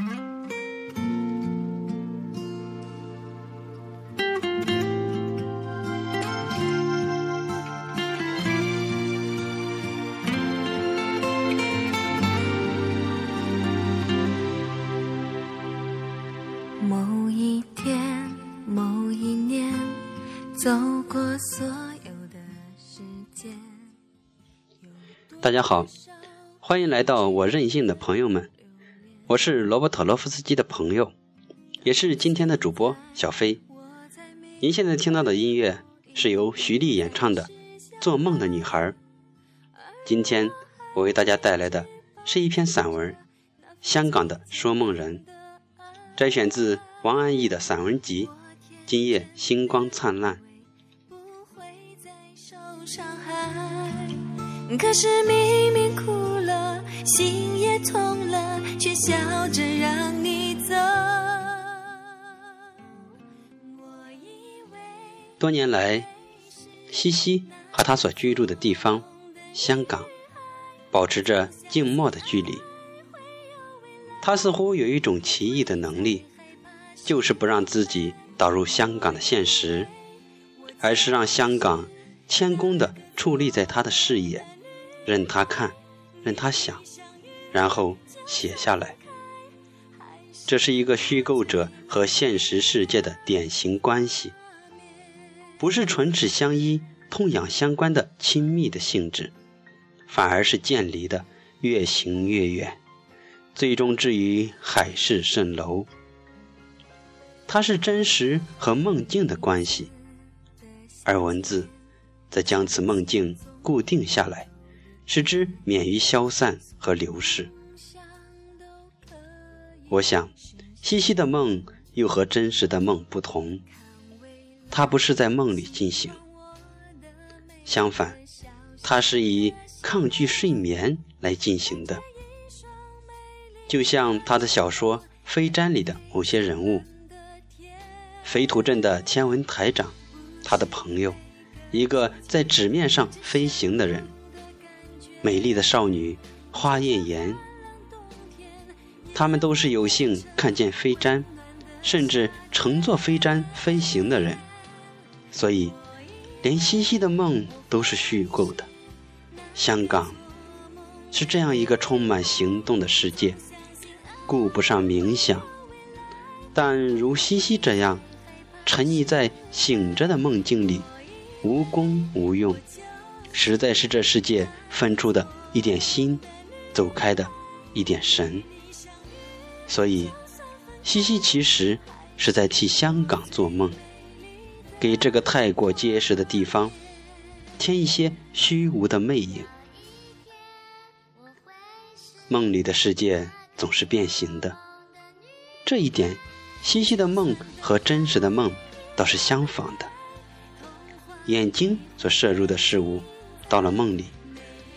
你。某一天，某一年，走过所有的时间。大家好，欢迎来到我任性的朋友们。我是罗伯特·罗夫斯基的朋友，也是今天的主播小飞。您现在听到的音乐是由徐丽演唱的《做梦的女孩》。今天我为大家带来的是一篇散文《香港的说梦人》，摘选自王安忆的散文集《今夜星光灿烂》。可是明明哭了，心也痛了，笑着让你走。多年来，西西和他所居住的地方香港保持着静默的距离。他似乎有一种奇异的能力，就是不让自己导入香港的现实，而是让香港谦恭地矗立在他的视野。任他看，任他想，然后写下来。这是一个虚构者和现实世界的典型关系，不是唇齿相依、痛痒相关的亲密的性质，反而是渐离的，越行越远，最终至于海市蜃楼。它是真实和梦境的关系，而文字则将此梦境固定下来。使之免于消散和流逝。我想，西西的梦又和真实的梦不同，它不是在梦里进行，相反，它是以抗拒睡眠来进行的。就像他的小说《飞毡》里的某些人物，飞土镇的天文台长，他的朋友，一个在纸面上飞行的人。美丽的少女花艳妍，他们都是有幸看见飞毡，甚至乘坐飞毡飞行的人，所以连西西的梦都是虚构的。香港是这样一个充满行动的世界，顾不上冥想，但如西西这样沉溺在醒着的梦境里，无功无用。实在是这世界分出的一点心，走开的一点神。所以，西西其实是在替香港做梦，给这个太过结实的地方添一些虚无的魅影。梦里的世界总是变形的，这一点，西西的梦和真实的梦倒是相仿的。眼睛所摄入的事物。到了梦里，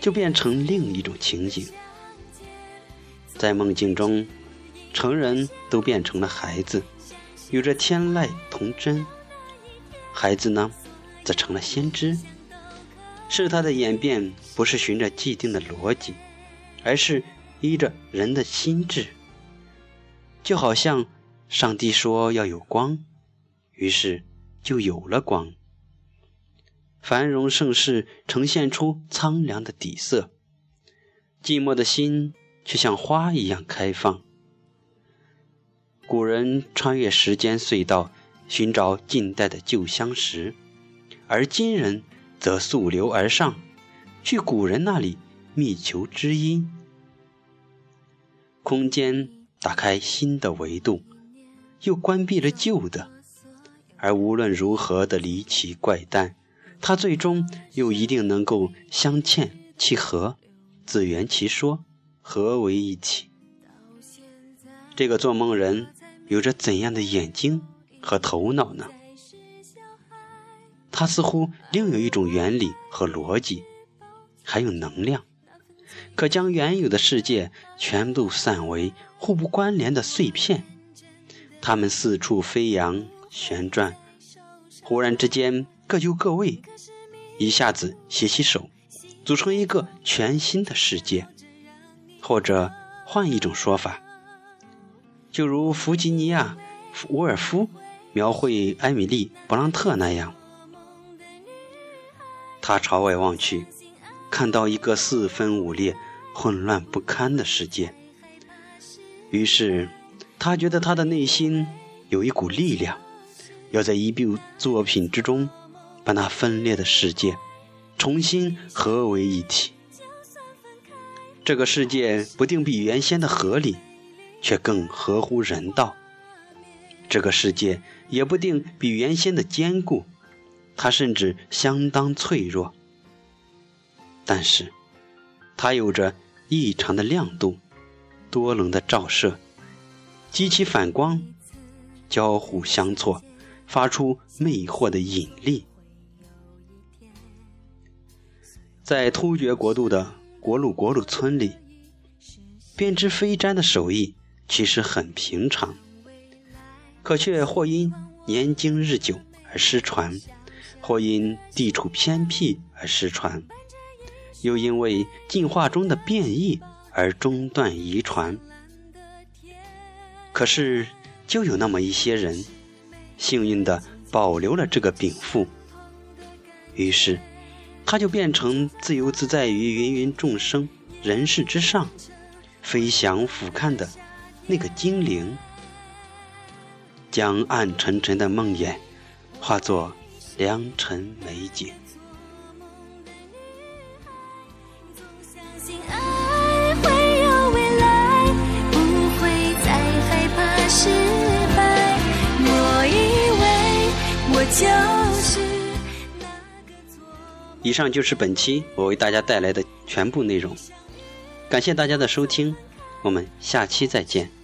就变成另一种情景。在梦境中，成人都变成了孩子，有着天籁童真；孩子呢，则成了先知。事态的演变不是循着既定的逻辑，而是依着人的心智。就好像上帝说要有光，于是就有了光。繁荣盛世呈现出苍凉的底色，寂寞的心却像花一样开放。古人穿越时间隧道寻找近代的旧相识，而今人则溯流而上，去古人那里觅求知音。空间打开新的维度，又关闭了旧的，而无论如何的离奇怪诞。它最终又一定能够相嵌其合，自圆其说，合为一体。这个做梦人有着怎样的眼睛和头脑呢？他似乎另有一种原理和逻辑，还有能量，可将原有的世界全部散为互不关联的碎片，它们四处飞扬旋转，忽然之间。各就各位，一下子携起手，组成一个全新的世界。或者换一种说法，就如弗吉尼亚·沃尔夫描绘艾米丽·勃朗特那样。他朝外望去，看到一个四分五裂、混乱不堪的世界。于是，他觉得他的内心有一股力量，要在一部作品之中，把那分裂的世界重新合为一体。这个世界不定比原先的合理。却更合乎人道。这个世界也不定比原先的坚固，它甚至相当脆弱。但是，它有着异常的亮度，多棱的照射，激起反光，交互相错，发出魅惑的引力。在突厥国度的国鲁国鲁村里，编织飞毡的手艺。其实很平常，可却或因年经日久而失传，或因地处偏僻而失传，又因为进化中的变异而中断遗传。可是，就有那么一些人，幸运地保留了这个禀赋，于是，他就变成自由自在于芸芸众生、人世之上，飞翔俯瞰的。那个精灵，将暗沉沉的梦魇化作良辰美景。以上就是本期我为大家带来的全部内容，感谢大家的收听。我们下期再见。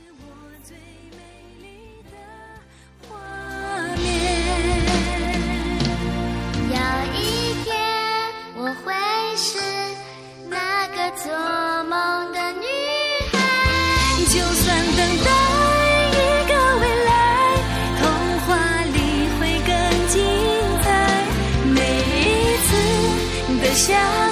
有